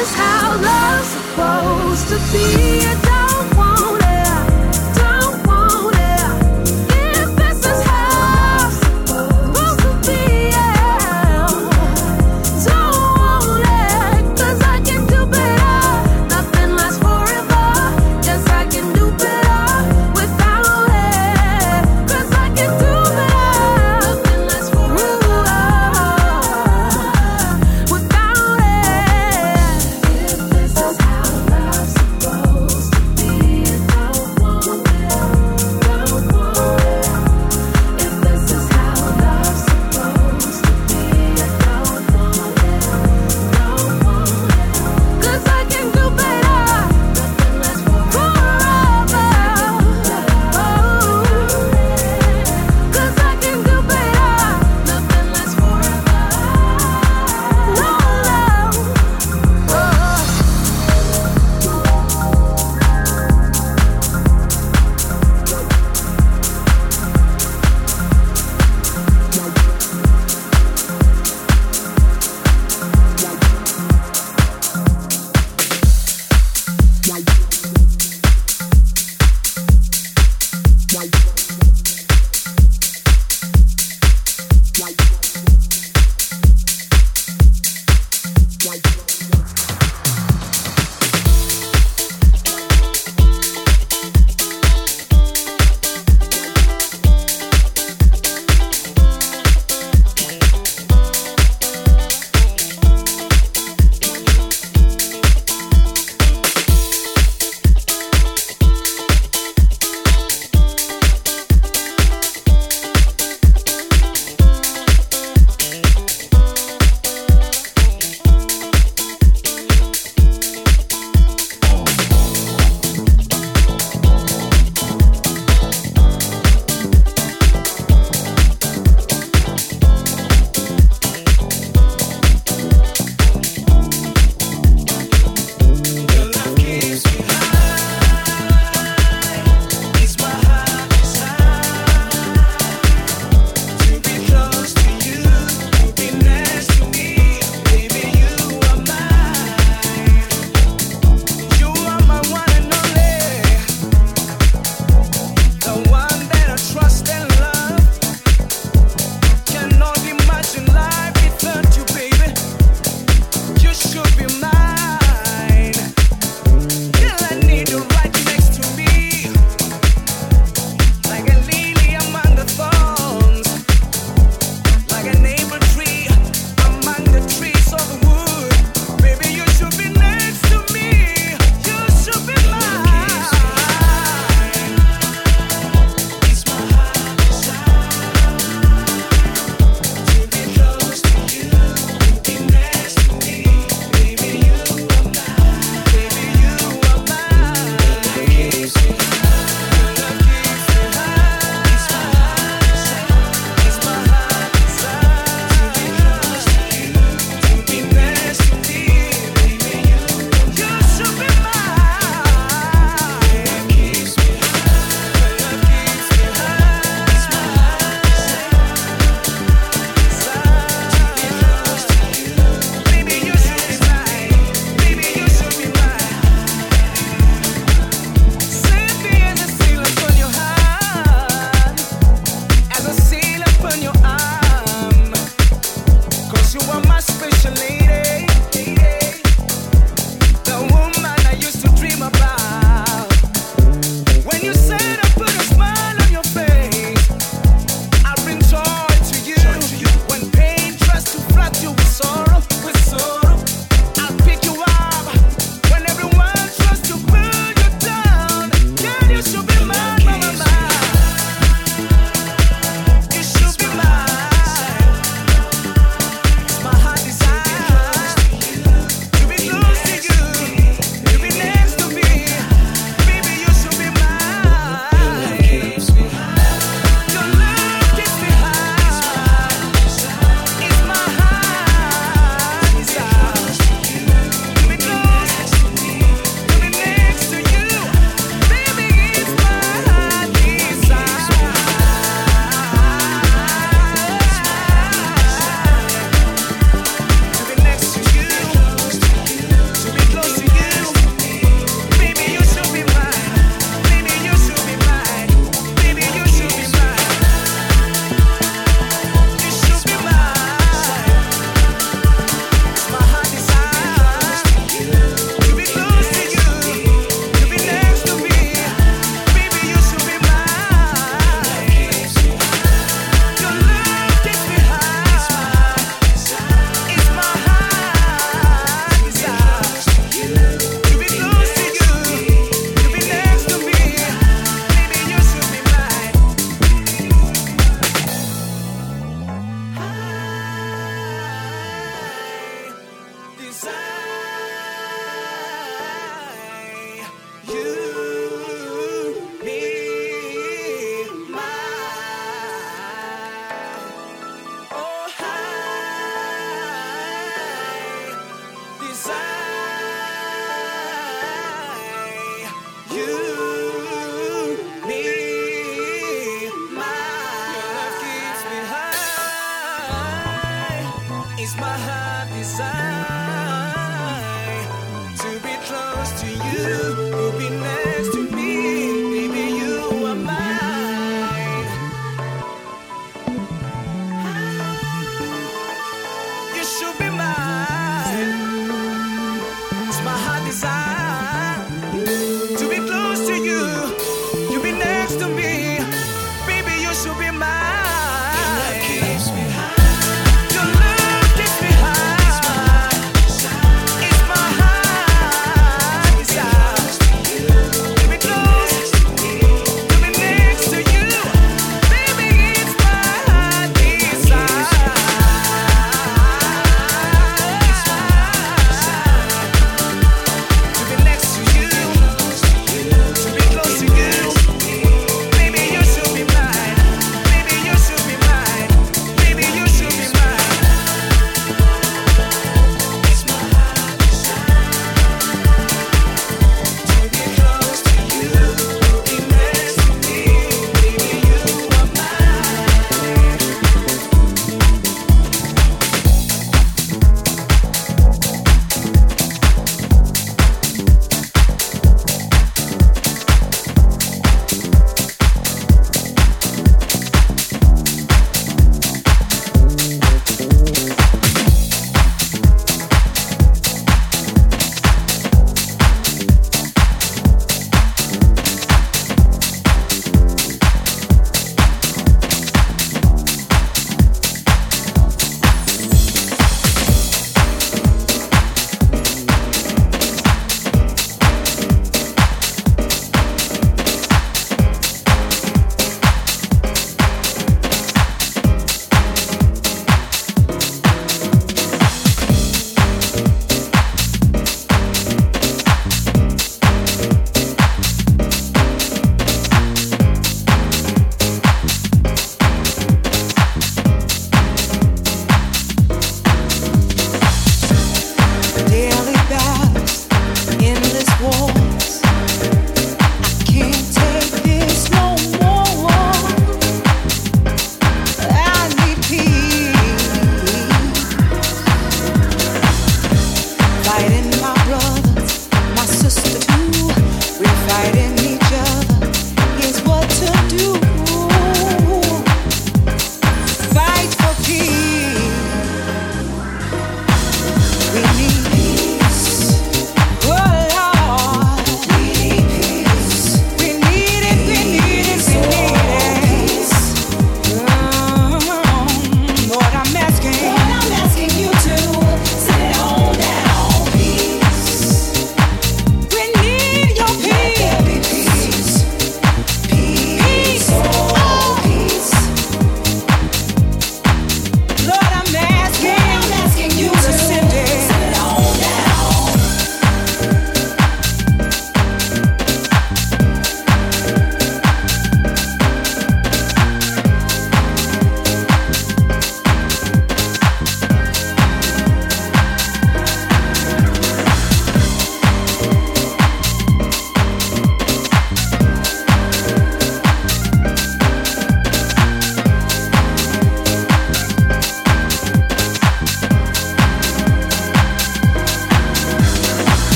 is how love's supposed to be.